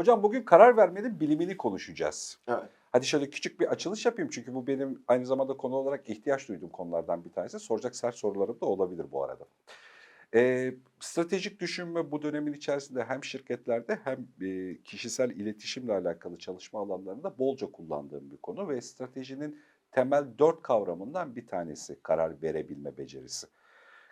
Hocam bugün karar vermenin bilimini konuşacağız. Evet. Hadi şöyle küçük bir açılış yapayım çünkü bu benim aynı zamanda konu olarak ihtiyaç duyduğum konulardan bir tanesi. Soracak sert sorularım da olabilir bu arada. Ee, stratejik düşünme bu dönemin içerisinde hem şirketlerde hem e, kişisel iletişimle alakalı çalışma alanlarında bolca kullandığım bir konu ve stratejinin temel dört kavramından bir tanesi karar verebilme becerisi.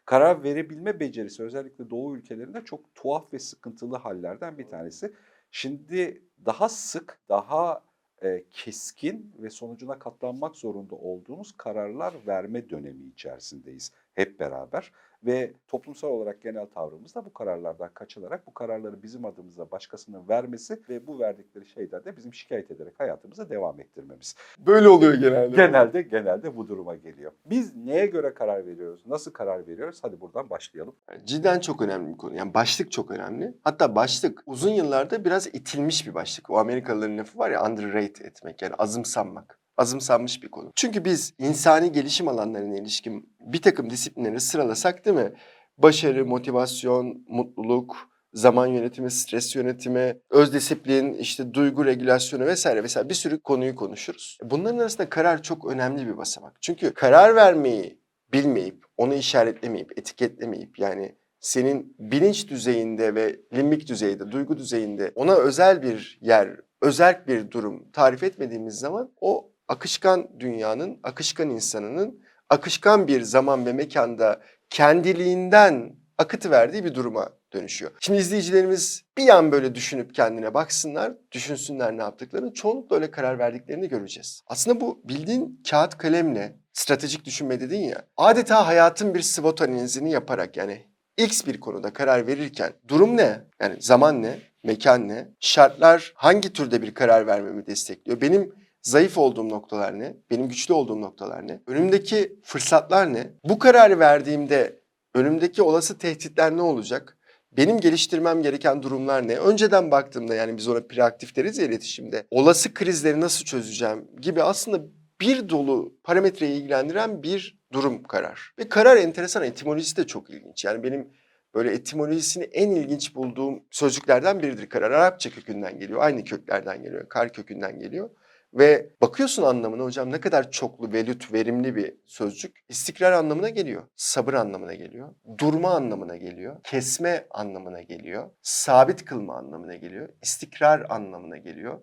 Karar verebilme becerisi özellikle Doğu ülkelerinde çok tuhaf ve sıkıntılı hallerden bir tanesi. Şimdi daha sık, daha e, keskin ve sonucuna katlanmak zorunda olduğumuz kararlar verme dönemi içerisindeyiz hep beraber. Ve toplumsal olarak genel tavrımız da bu kararlardan kaçınarak bu kararları bizim adımıza başkasının vermesi ve bu verdikleri şeyden de bizim şikayet ederek hayatımıza devam ettirmemiz. Böyle oluyor genelde. Genelde genelde bu duruma geliyor. Biz neye göre karar veriyoruz? Nasıl karar veriyoruz? Hadi buradan başlayalım. Cidden çok önemli bir konu. Yani başlık çok önemli. Hatta başlık uzun yıllarda biraz itilmiş bir başlık. O Amerikalıların lafı var ya underrate etmek yani azımsanmak. Azımsanmış bir konu. Çünkü biz insani gelişim alanlarına ilişkin bir takım disiplinleri sıralasak değil mi? Başarı, motivasyon, mutluluk, zaman yönetimi, stres yönetimi, öz disiplin, işte duygu regülasyonu vesaire vesaire bir sürü konuyu konuşuruz. Bunların arasında karar çok önemli bir basamak. Çünkü karar vermeyi bilmeyip, onu işaretlemeyip, etiketlemeyip yani senin bilinç düzeyinde ve limbik düzeyde, duygu düzeyinde ona özel bir yer, özel bir durum tarif etmediğimiz zaman o akışkan dünyanın, akışkan insanının akışkan bir zaman ve mekanda kendiliğinden akıtı verdiği bir duruma dönüşüyor. Şimdi izleyicilerimiz bir an böyle düşünüp kendine baksınlar, düşünsünler ne yaptıklarını, çoğunlukla öyle karar verdiklerini göreceğiz. Aslında bu bildiğin kağıt kalemle stratejik düşünme dedin ya, adeta hayatın bir SWOT analizini yaparak yani X bir konuda karar verirken durum ne? Yani zaman ne? Mekan ne? Şartlar hangi türde bir karar vermemi destekliyor? Benim zayıf olduğum noktalar ne? Benim güçlü olduğum noktalar ne? Önümdeki fırsatlar ne? Bu kararı verdiğimde önümdeki olası tehditler ne olacak? Benim geliştirmem gereken durumlar ne? Önceden baktığımda yani biz ona proaktif deriz ya iletişimde. Olası krizleri nasıl çözeceğim gibi aslında bir dolu parametreyi ilgilendiren bir durum karar. Ve karar enteresan etimolojisi de çok ilginç. Yani benim böyle etimolojisini en ilginç bulduğum sözcüklerden biridir karar. Arapça kökünden geliyor, aynı köklerden geliyor, kar kökünden geliyor. Ve bakıyorsun anlamına hocam ne kadar çoklu, velüt, verimli bir sözcük. İstikrar anlamına geliyor, sabır anlamına geliyor, durma anlamına geliyor, kesme anlamına geliyor, sabit kılma anlamına geliyor, istikrar anlamına geliyor,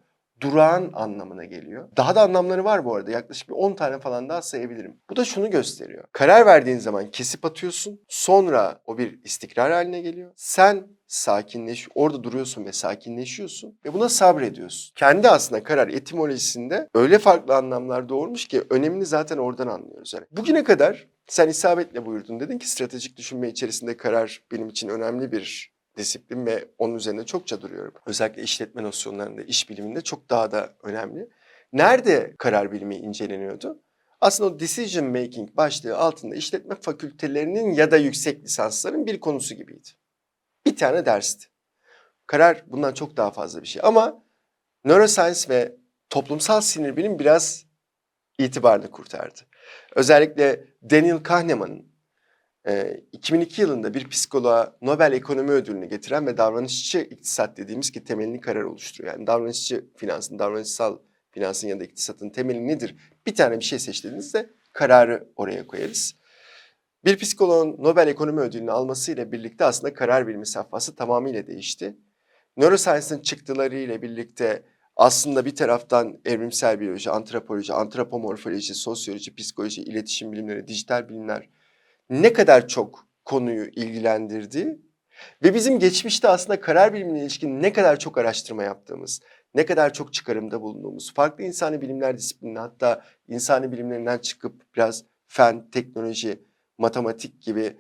durağan anlamına geliyor. Daha da anlamları var bu arada. Yaklaşık bir 10 tane falan daha sayabilirim. Bu da şunu gösteriyor. Karar verdiğin zaman kesip atıyorsun. Sonra o bir istikrar haline geliyor. Sen sakinleş, orada duruyorsun ve sakinleşiyorsun ve buna sabrediyorsun. Kendi aslında karar etimolojisinde öyle farklı anlamlar doğurmuş ki önemini zaten oradan anlıyoruz. Yani bugüne kadar sen isabetle buyurdun. Dedin ki stratejik düşünme içerisinde karar benim için önemli bir disiplin ve onun üzerine çokça duruyorum. Özellikle işletme nosyonlarında, iş biliminde çok daha da önemli. Nerede karar bilimi inceleniyordu? Aslında o decision making başlığı altında işletme fakültelerinin ya da yüksek lisansların bir konusu gibiydi. Bir tane dersti. Karar bundan çok daha fazla bir şey ama neuroscience ve toplumsal sinir bilim biraz itibarını kurtardı. Özellikle Daniel Kahneman'ın e, 2002 yılında bir psikoloğa Nobel Ekonomi Ödülünü getiren ve davranışçı iktisat dediğimiz ki temelini karar oluşturuyor. Yani davranışçı finansın, davranışsal finansın ya da iktisatın temeli nedir? Bir tane bir şey seçtiğinizde kararı oraya koyarız. Bir psikoloğun Nobel Ekonomi Ödülünü almasıyla birlikte aslında karar bilimi safhası tamamıyla değişti. Neuroscience'ın çıktıları ile birlikte aslında bir taraftan evrimsel biyoloji, antropoloji, antropomorfoloji, sosyoloji, psikoloji, iletişim bilimleri, dijital bilimler ne kadar çok konuyu ilgilendirdi ve bizim geçmişte aslında karar bilimine ilişkin ne kadar çok araştırma yaptığımız, ne kadar çok çıkarımda bulunduğumuz, farklı insani bilimler disiplinine hatta insani bilimlerinden çıkıp biraz fen, teknoloji, matematik gibi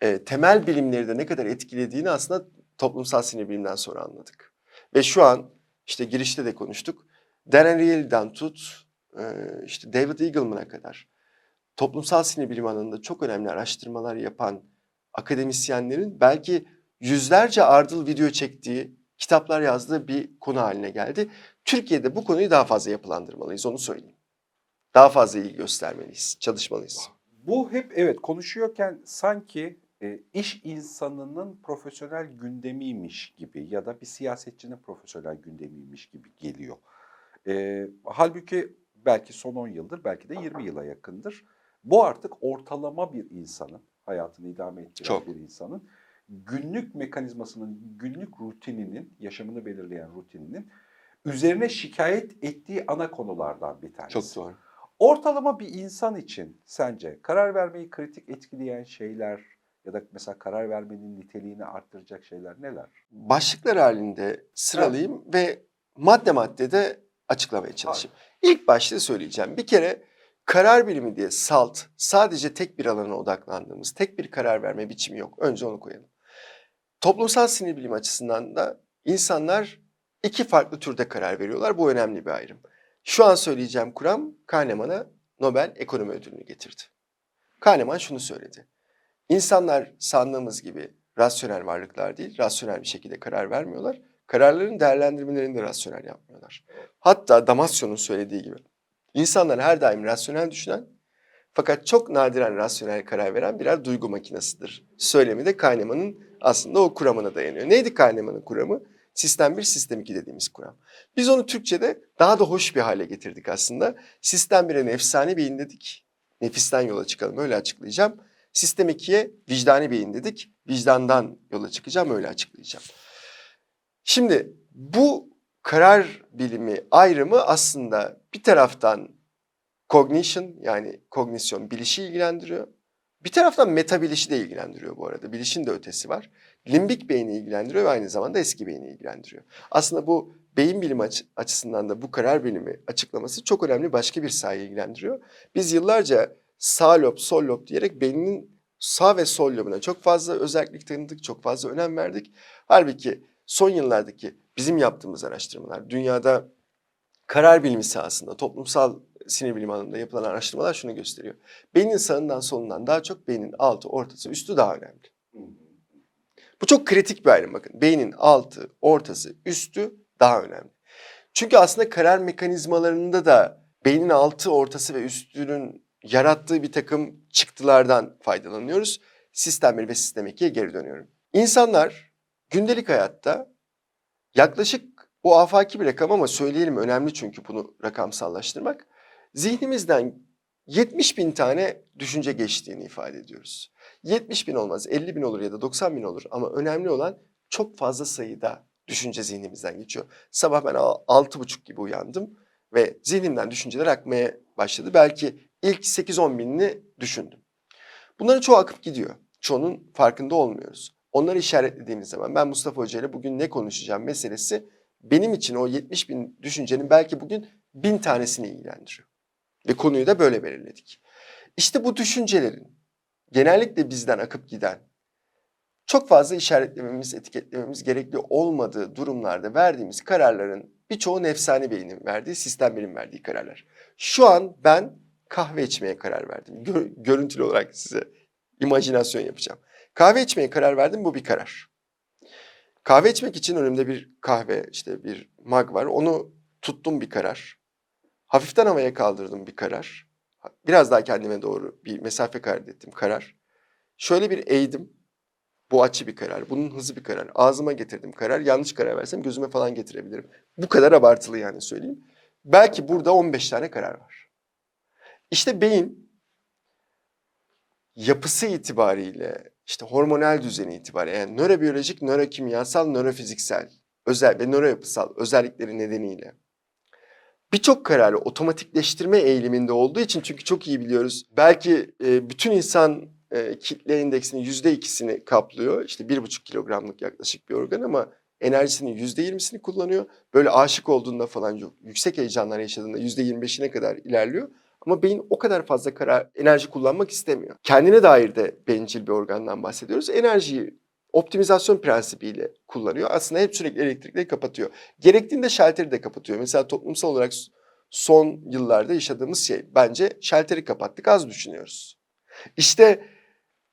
e, temel bilimleri de ne kadar etkilediğini aslında toplumsal sinir bilimden sonra anladık. Ve şu an işte girişte de konuştuk. Dan Ariely'den tut e, işte David Eagleman'a kadar toplumsal sinir bilim alanında çok önemli araştırmalar yapan akademisyenlerin belki yüzlerce ardıl video çektiği, kitaplar yazdığı bir konu haline geldi. Türkiye'de bu konuyu daha fazla yapılandırmalıyız onu söyleyeyim. Daha fazla ilgi göstermeliyiz, çalışmalıyız. Bu hep evet konuşuyorken sanki e, iş insanının profesyonel gündemiymiş gibi ya da bir siyasetçinin profesyonel gündemiymiş gibi geliyor. E, halbuki belki son 10 yıldır, belki de 20 yıla yakındır. Bu artık ortalama bir insanın, hayatını idame ettiren Çok. bir insanın günlük mekanizmasının, günlük rutininin, yaşamını belirleyen rutininin üzerine şikayet ettiği ana konulardan bir tanesi. Çok doğru. Ortalama bir insan için sence karar vermeyi kritik etkileyen şeyler ya da mesela karar vermenin niteliğini arttıracak şeyler neler? Başlıklar halinde sıralayayım ve madde madde de açıklamaya çalışayım. İlk başta söyleyeceğim. Bir kere karar bilimi diye salt, sadece tek bir alana odaklandığımız, tek bir karar verme biçimi yok. Önce onu koyalım. Toplumsal sinir bilimi açısından da insanlar iki farklı türde karar veriyorlar. Bu önemli bir ayrım. Şu an söyleyeceğim kuram Kahneman'a Nobel Ekonomi Ödülünü getirdi. Kahneman şunu söyledi. İnsanlar sandığımız gibi rasyonel varlıklar değil, rasyonel bir şekilde karar vermiyorlar. Kararların değerlendirmelerini de rasyonel yapmıyorlar. Hatta Damasio'nun söylediği gibi insanlar her daim rasyonel düşünen fakat çok nadiren rasyonel karar veren birer duygu makinesidir. Söylemi de Kahneman'ın aslında o kuramına dayanıyor. Neydi Kahneman'ın kuramı? Sistem 1, sistem 2 dediğimiz kuram. Biz onu Türkçe'de daha da hoş bir hale getirdik aslında. Sistem 1'e nefsani beyin dedik. Nefisten yola çıkalım öyle açıklayacağım. Sistem 2'ye vicdani beyin dedik. Vicdandan yola çıkacağım öyle açıklayacağım. Şimdi bu karar bilimi ayrımı aslında bir taraftan cognition yani kognisyon bilişi ilgilendiriyor. Bir taraftan meta bilişi de ilgilendiriyor bu arada. Bilişin de ötesi var. Limbik beyni ilgilendiriyor ve aynı zamanda eski beyni ilgilendiriyor. Aslında bu beyin bilimi açı- açısından da bu karar bilimi açıklaması çok önemli başka bir sahayı ilgilendiriyor. Biz yıllarca sağ lob, sol lob diyerek beyninin sağ ve sol lobuna çok fazla özellik tanıdık, çok fazla önem verdik. Halbuki son yıllardaki bizim yaptığımız araştırmalar, dünyada karar bilimi sahasında, toplumsal sinir bilimi alanında yapılan araştırmalar şunu gösteriyor. Beynin sağından solundan daha çok beynin altı, ortası, üstü daha önemli. Bu çok kritik bir ayrım bakın. Beynin altı, ortası, üstü daha önemli. Çünkü aslında karar mekanizmalarında da beynin altı, ortası ve üstünün yarattığı bir takım çıktılardan faydalanıyoruz. Sistem 1 ve sistem 2'ye geri dönüyorum. İnsanlar gündelik hayatta yaklaşık bu afaki bir rakam ama söyleyelim önemli çünkü bunu rakamsallaştırmak. Zihnimizden 70 bin tane düşünce geçtiğini ifade ediyoruz. 70 bin olmaz, 50 bin olur ya da 90 bin olur ama önemli olan çok fazla sayıda düşünce zihnimizden geçiyor. Sabah ben al- altı buçuk gibi uyandım ve zihnimden düşünceler akmaya başladı. Belki ilk 8-10 binini düşündüm. Bunların çoğu akıp gidiyor. Çoğunun farkında olmuyoruz. Onları işaretlediğimiz zaman ben Mustafa Hoca ile bugün ne konuşacağım meselesi benim için o 70 bin düşüncenin belki bugün bin tanesini ilgilendiriyor. Ve konuyu da böyle belirledik. İşte bu düşüncelerin genellikle bizden akıp giden, çok fazla işaretlememiz, etiketlememiz gerekli olmadığı durumlarda verdiğimiz kararların birçoğu nefsani beynin verdiği, sistem benim verdiği kararlar. Şu an ben kahve içmeye karar verdim. Gö- görüntülü olarak size imajinasyon yapacağım. Kahve içmeye karar verdim, bu bir karar. Kahve içmek için önümde bir kahve, işte bir mag var. Onu tuttum bir karar. Hafiften havaya kaldırdım bir karar. Biraz daha kendime doğru bir mesafe kaydettim karar. Şöyle bir eğdim. Bu açı bir karar. Bunun hızı bir karar. Ağzıma getirdim karar. Yanlış karar versem gözüme falan getirebilirim. Bu kadar abartılı yani söyleyeyim. Belki burada 15 tane karar var. İşte beyin yapısı itibariyle, işte hormonal düzeni itibariyle, yani nörobiyolojik, nörokimyasal, nörofiziksel özel ve nöroyapısal özellikleri nedeniyle birçok kararı otomatikleştirme eğiliminde olduğu için çünkü çok iyi biliyoruz. Belki e, bütün insan e, kitle indeksinin yüzde ikisini kaplıyor. İşte bir buçuk kilogramlık yaklaşık bir organ ama enerjisinin yüzde yirmisini kullanıyor. Böyle aşık olduğunda falan. Yüksek heyecanlar yaşadığında yüzde yirmi beşine kadar ilerliyor. Ama beyin o kadar fazla karar, enerji kullanmak istemiyor. Kendine dair de bencil bir organdan bahsediyoruz. Enerjiyi optimizasyon prensibiyle kullanıyor. Aslında hep sürekli elektrikleri kapatıyor. Gerektiğinde şalteri de kapatıyor. Mesela toplumsal olarak son yıllarda yaşadığımız şey bence şalteri kapattık az düşünüyoruz. İşte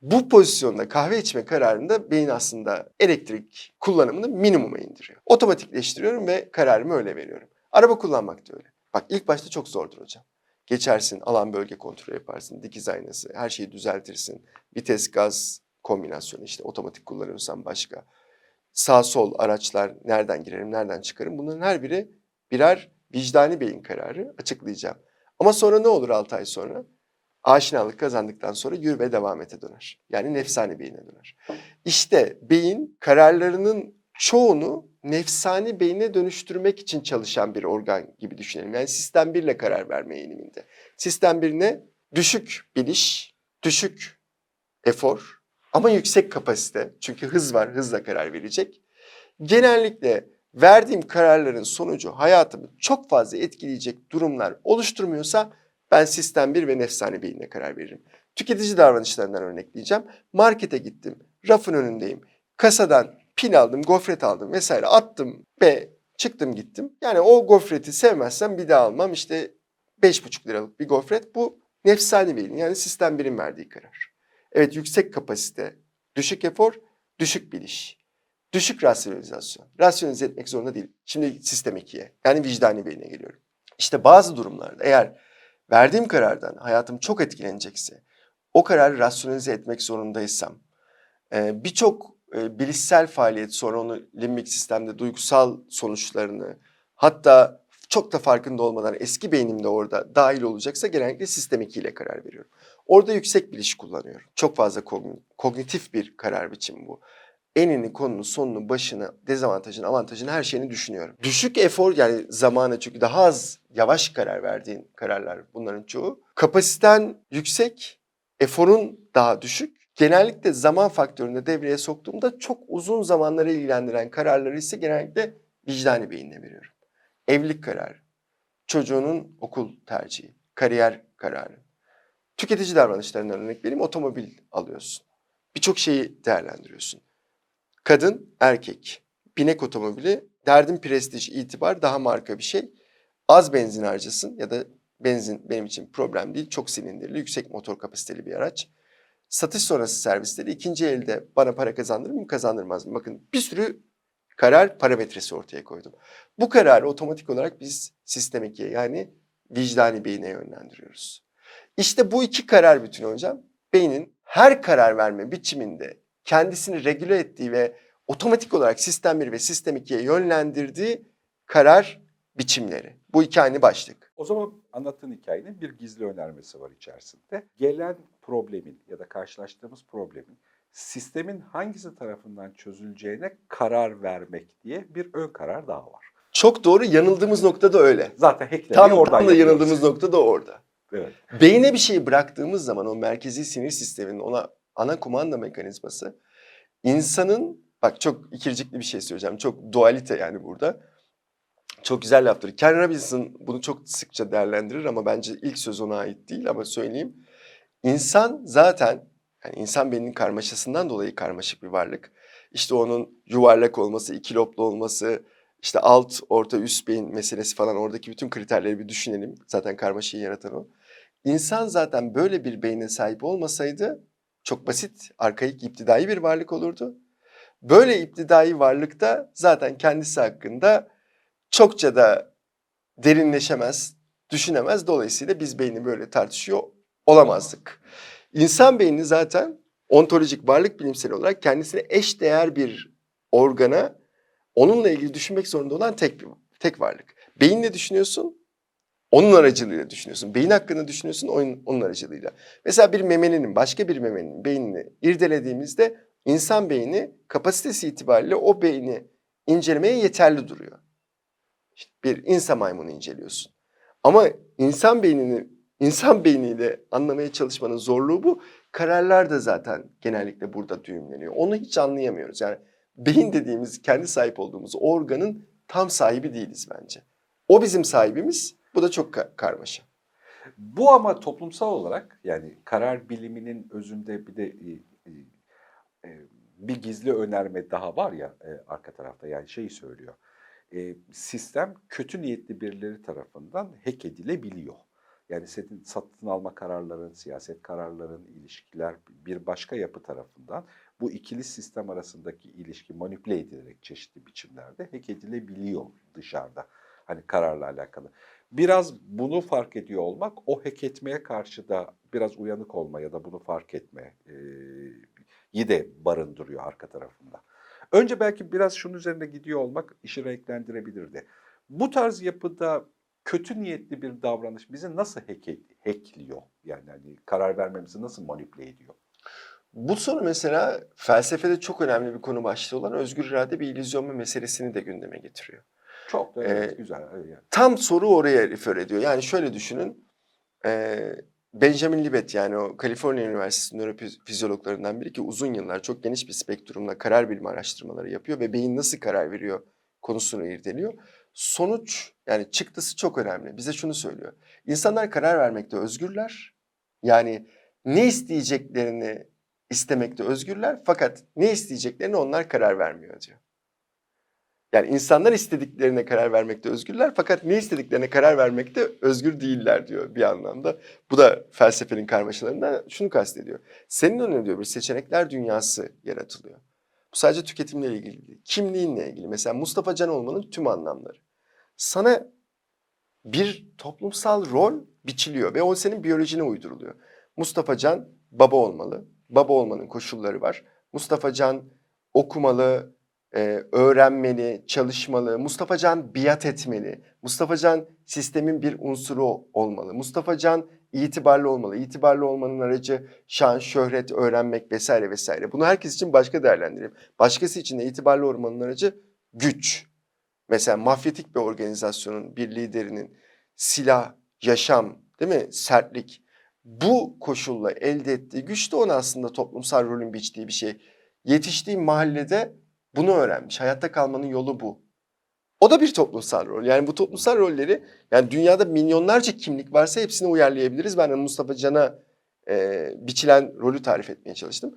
bu pozisyonda kahve içme kararında beyin aslında elektrik kullanımını minimuma indiriyor. Otomatikleştiriyorum ve kararımı öyle veriyorum. Araba kullanmak da öyle. Bak ilk başta çok zordur hocam. Geçersin, alan bölge kontrolü yaparsın, dikiz aynası, her şeyi düzeltirsin, vites, gaz kombinasyonu işte otomatik kullanıyorsan başka. Sağ sol araçlar nereden girerim, nereden çıkarım bunların her biri birer vicdani beyin kararı açıklayacağım. Ama sonra ne olur 6 ay sonra? Aşinalık kazandıktan sonra yürü ve devam ete döner. Yani nefsani beyine döner. İşte beyin kararlarının çoğunu nefsani beyine dönüştürmek için çalışan bir organ gibi düşünelim. Yani sistem 1 ile karar verme eğiliminde. Sistem 1 ne? Düşük biliş, düşük efor ama yüksek kapasite. Çünkü hız var, hızla karar verecek. Genellikle verdiğim kararların sonucu hayatımı çok fazla etkileyecek durumlar oluşturmuyorsa ben sistem 1 ve nefsani beyinle karar veririm. Tüketici davranışlarından örnekleyeceğim. Markete gittim, rafın önündeyim. Kasadan pin aldım, gofret aldım vesaire attım ve çıktım gittim. Yani o gofreti sevmezsem bir daha almam. İşte 5,5 liralık bir gofret bu nefsani beyin yani sistem 1'in verdiği karar. Evet yüksek kapasite, düşük efor, düşük biliş, düşük rasyonalizasyon. Rasyonize etmek zorunda değil. Şimdi sistem 2'ye yani vicdani beyine geliyorum. İşte bazı durumlarda eğer verdiğim karardan hayatım çok etkilenecekse, o kararı rasyonize etmek zorundaysam, birçok e, bilişsel faaliyet sonra onu limbik sistemde duygusal sonuçlarını hatta çok da farkında olmadan eski beynimde orada dahil olacaksa genellikle sistem 2 ile karar veriyorum. Orada yüksek biliş kullanıyorum. Çok fazla kogn- kognitif bir karar biçimi bu. Enini, konunu, sonunu, başını, dezavantajını, avantajını her şeyini düşünüyorum. Düşük efor yani zamanı çünkü daha az yavaş karar verdiğin kararlar bunların çoğu. Kapasiten yüksek, eforun daha düşük. Genellikle zaman faktörünü de devreye soktuğumda çok uzun zamanları ilgilendiren kararları ise genellikle vicdani beyinle veriyorum. Evlilik kararı, çocuğunun okul tercihi, kariyer kararı. Tüketici davranışlarından örnek vereyim, otomobil alıyorsun. Birçok şeyi değerlendiriyorsun. Kadın, erkek, binek otomobili, derdin prestij, itibar, daha marka bir şey. Az benzin harcasın ya da benzin benim için problem değil. Çok silindirli, yüksek motor kapasiteli bir araç. Satış sonrası servisleri ikinci elde bana para kazandırır mı kazandırmaz mı? Bakın bir sürü karar parametresi ortaya koydum. Bu kararı otomatik olarak biz sistem 2'ye yani vicdani beyine yönlendiriyoruz. İşte bu iki karar bütünü hocam beynin her karar verme biçiminde kendisini regüle ettiği ve otomatik olarak sistem 1 ve sistem 2'ye yönlendirdiği karar biçimleri. Bu iki aynı başlık. O zaman anlattığın hikayenin bir gizli önermesi var içerisinde. Gelen problemin ya da karşılaştığımız problemin sistemin hangisi tarafından çözüleceğine karar vermek diye bir ön karar daha var. Çok doğru yanıldığımız nokta da öyle. Zaten hacklemeyi Tam, oradan tam da yapıyoruz. yanıldığımız nokta da orada. Evet. Beyne bir şeyi bıraktığımız zaman o merkezi sinir sisteminin ona ana kumanda mekanizması insanın bak çok ikircikli bir şey söyleyeceğim. Çok dualite yani burada. Çok güzel laftır. Ken Robinson bunu çok sıkça değerlendirir ama bence ilk söz ona ait değil ama söyleyeyim. İnsan zaten yani insan beyninin karmaşasından dolayı karmaşık bir varlık. İşte onun yuvarlak olması, iki loblu olması, işte alt, orta, üst beyin meselesi falan oradaki bütün kriterleri bir düşünelim. Zaten karmaşayı yaratan o. İnsan zaten böyle bir beyne sahip olmasaydı çok basit, arkaik, iptidai bir varlık olurdu. Böyle iptidai varlıkta zaten kendisi hakkında çokça da derinleşemez, düşünemez. Dolayısıyla biz beyni böyle tartışıyor olamazdık. İnsan beyni zaten ontolojik varlık bilimsel olarak kendisine eş değer bir organa onunla ilgili düşünmek zorunda olan tek bir tek varlık. Beyinle düşünüyorsun, onun aracılığıyla düşünüyorsun. Beyin hakkında düşünüyorsun, onun, onun aracılığıyla. Mesela bir memelinin, başka bir memelinin beynini irdelediğimizde insan beyni kapasitesi itibariyle o beyni incelemeye yeterli duruyor. İşte bir insan maymunu inceliyorsun. Ama insan beynini insan beyniyle anlamaya çalışmanın zorluğu bu. Kararlar da zaten genellikle burada düğümleniyor. Onu hiç anlayamıyoruz. Yani beyin dediğimiz kendi sahip olduğumuz organın tam sahibi değiliz bence. O bizim sahibimiz. Bu da çok ka- karmaşa. Bu ama toplumsal olarak yani karar biliminin özünde bir de e, e, e, bir gizli önerme daha var ya arka tarafta yani şeyi söylüyor. E, sistem kötü niyetli birileri tarafından hack edilebiliyor. Yani senin satın alma kararların, siyaset kararların, ilişkiler bir başka yapı tarafından bu ikili sistem arasındaki ilişki manipüle edilerek çeşitli biçimlerde hack edilebiliyor dışarıda. Hani kararla alakalı. Biraz bunu fark ediyor olmak, o hack etmeye karşı da biraz uyanık olma ya da bunu fark etme, e, de barındırıyor arka tarafında. Önce belki biraz şunun üzerinde gidiyor olmak işi renklendirebilirdi. Bu tarz yapıda kötü niyetli bir davranış bizi nasıl hack, hackliyor? Yani hani karar vermemizi nasıl manipüle ediyor? Bu soru mesela felsefede çok önemli bir konu başlığı olan özgür irade bir illüzyon mu meselesini de gündeme getiriyor. Çok da evet, Ee, güzel. evet. Tam soru oraya refer ediyor. Yani şöyle düşünün. eee, Benjamin Libet yani o Kaliforniya Üniversitesi nörofizyologlarından biri ki uzun yıllar çok geniş bir spektrumla karar bilimi araştırmaları yapıyor ve beyin nasıl karar veriyor konusunu irdeliyor. Sonuç yani çıktısı çok önemli. Bize şunu söylüyor. İnsanlar karar vermekte özgürler. Yani ne isteyeceklerini istemekte özgürler fakat ne isteyeceklerini onlar karar vermiyor diyor. Yani insanlar istediklerine karar vermekte özgürler fakat ne istediklerine karar vermekte özgür değiller diyor bir anlamda. Bu da felsefenin karmaşalarından şunu kastediyor. Senin önüne diyor bir seçenekler dünyası yaratılıyor. Bu sadece tüketimle ilgili değil. Kimliğinle ilgili. Mesela Mustafa Can olmanın tüm anlamları. Sana bir toplumsal rol biçiliyor ve o senin biyolojine uyduruluyor. Mustafa Can baba olmalı. Baba olmanın koşulları var. Mustafa Can okumalı, e, öğrenmeli, çalışmalı. Mustafa Can biat etmeli. Mustafa Can sistemin bir unsuru olmalı. Mustafa Can itibarlı olmalı. İtibarlı olmanın aracı şan, şöhret, öğrenmek vesaire vesaire. Bunu herkes için başka değerlendireyim. Başkası için de itibarlı olmanın aracı güç. Mesela mafyatik bir organizasyonun, bir liderinin silah, yaşam, değil mi? Sertlik. Bu koşulla elde ettiği güç de ona aslında toplumsal rolün biçtiği bir şey. Yetiştiği mahallede bunu öğrenmiş. Hayatta kalmanın yolu bu. O da bir toplumsal rol. Yani bu toplumsal rolleri yani dünyada milyonlarca kimlik varsa hepsini uyarlayabiliriz. Ben Mustafa Can'a e, biçilen rolü tarif etmeye çalıştım.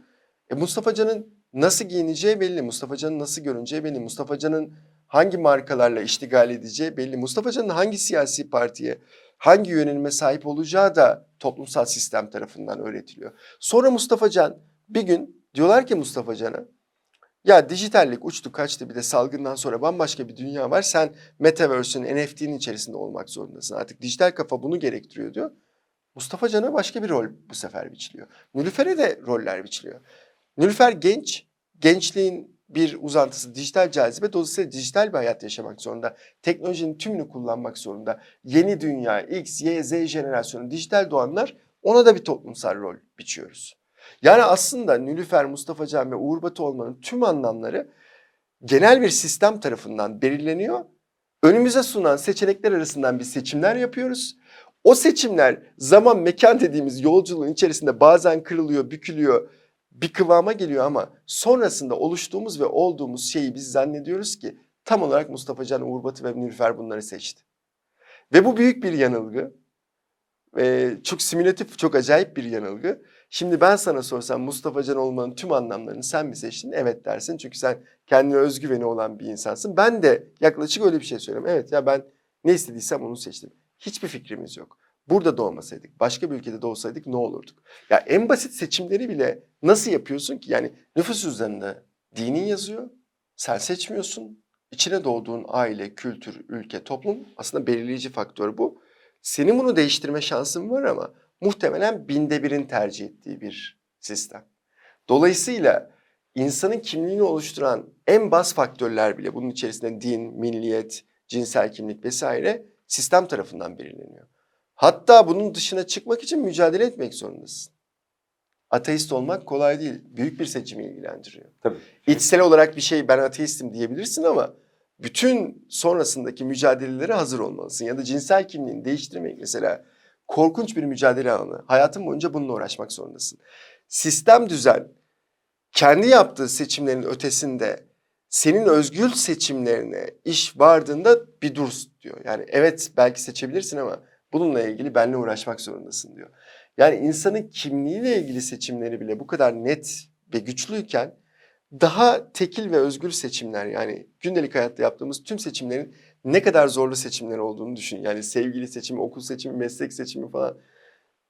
E, Mustafa Can'ın nasıl giyineceği belli. Mustafa Can'ın nasıl görüneceği belli. Mustafa Can'ın hangi markalarla iştigal edeceği belli. Mustafa Can'ın hangi siyasi partiye, hangi yönelime sahip olacağı da toplumsal sistem tarafından öğretiliyor. Sonra Mustafa Can bir gün diyorlar ki Mustafa Can'a ya dijitallik uçtu kaçtı bir de salgından sonra bambaşka bir dünya var. Sen Metaverse'ün NFT'nin içerisinde olmak zorundasın. Artık dijital kafa bunu gerektiriyor diyor. Mustafa Can'a başka bir rol bu sefer biçiliyor. Nülüfer'e de roller biçiliyor. Nülüfer genç, gençliğin bir uzantısı dijital cazibe. Dolayısıyla dijital bir hayat yaşamak zorunda. Teknolojinin tümünü kullanmak zorunda. Yeni dünya, X, Y, Z jenerasyonu, dijital doğanlar ona da bir toplumsal rol biçiyoruz. Yani aslında Nülüfer, Mustafa Can ve Uğur Batı olmanın tüm anlamları genel bir sistem tarafından belirleniyor. Önümüze sunan seçenekler arasından biz seçimler yapıyoruz. O seçimler zaman mekan dediğimiz yolculuğun içerisinde bazen kırılıyor, bükülüyor, bir kıvama geliyor ama sonrasında oluştuğumuz ve olduğumuz şeyi biz zannediyoruz ki tam olarak Mustafa Can, Uğur Batı ve Nülüfer bunları seçti. Ve bu büyük bir yanılgı. Ee, çok simülatif, çok acayip bir yanılgı. Şimdi ben sana sorsam Mustafa Can olmanın tüm anlamlarını sen mi seçtin? Evet dersin çünkü sen kendine özgüveni olan bir insansın. Ben de yaklaşık öyle bir şey söylüyorum. Evet ya ben ne istediysem onu seçtim. Hiçbir fikrimiz yok. Burada doğmasaydık, başka bir ülkede doğsaydık ne olurduk? Ya en basit seçimleri bile nasıl yapıyorsun ki? Yani nüfus cüzdanında dinin yazıyor, sen seçmiyorsun. İçine doğduğun aile, kültür, ülke, toplum aslında belirleyici faktör bu. Senin bunu değiştirme şansın var ama muhtemelen binde birin tercih ettiği bir sistem. Dolayısıyla insanın kimliğini oluşturan en bas faktörler bile bunun içerisinde din, milliyet, cinsel kimlik vesaire sistem tarafından belirleniyor. Hatta bunun dışına çıkmak için mücadele etmek zorundasın. Ateist olmak kolay değil. Büyük bir seçimi ilgilendiriyor. Tabii. İçsel olarak bir şey ben ateistim diyebilirsin ama bütün sonrasındaki mücadelelere hazır olmalısın. Ya da cinsel kimliğini değiştirmek mesela korkunç bir mücadele alanı. Hayatın boyunca bununla uğraşmak zorundasın. Sistem düzen kendi yaptığı seçimlerin ötesinde senin özgür seçimlerine iş vardığında bir dur diyor. Yani evet belki seçebilirsin ama bununla ilgili benle uğraşmak zorundasın diyor. Yani insanın kimliğiyle ilgili seçimleri bile bu kadar net ve güçlüyken daha tekil ve özgür seçimler yani gündelik hayatta yaptığımız tüm seçimlerin ne kadar zorlu seçimler olduğunu düşün. Yani sevgili seçimi, okul seçimi, meslek seçimi falan.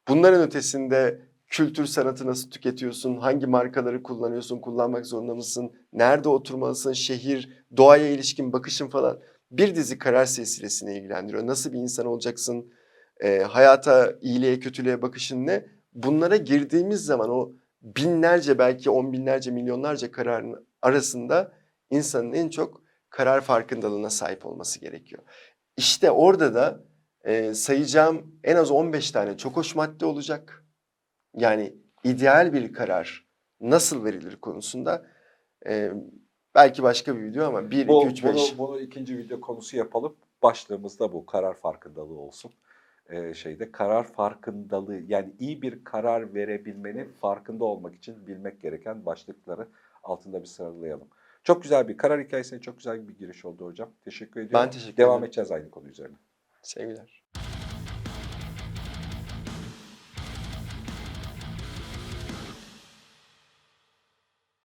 Bunların ötesinde kültür sanatı nasıl tüketiyorsun, hangi markaları kullanıyorsun, kullanmak zorunda mısın, nerede oturmalısın, şehir, doğaya ilişkin bakışın falan. Bir dizi karar silsilesini ilgilendiriyor. Nasıl bir insan olacaksın, e, hayata, iyiliğe, kötülüğe bakışın ne? Bunlara girdiğimiz zaman o binlerce belki on binlerce milyonlarca kararın arasında insanın en çok karar farkındalığına sahip olması gerekiyor. İşte orada da e, sayacağım en az 15 tane çok hoş madde olacak. Yani ideal bir karar nasıl verilir konusunda e, belki başka bir video ama 1, Bu, 2, 3, 5. bunu, bunu ikinci video konusu yapalım. Başlığımız da bu karar farkındalığı olsun. Ee, şeyde karar farkındalığı yani iyi bir karar verebilmenin farkında olmak için bilmek gereken başlıkları altında bir sıralayalım. Çok güzel bir karar hikayesine çok güzel bir giriş oldu hocam. Teşekkür ediyorum. Ben teşekkür Devam ederim. edeceğiz aynı konu üzerine. Sevgiler.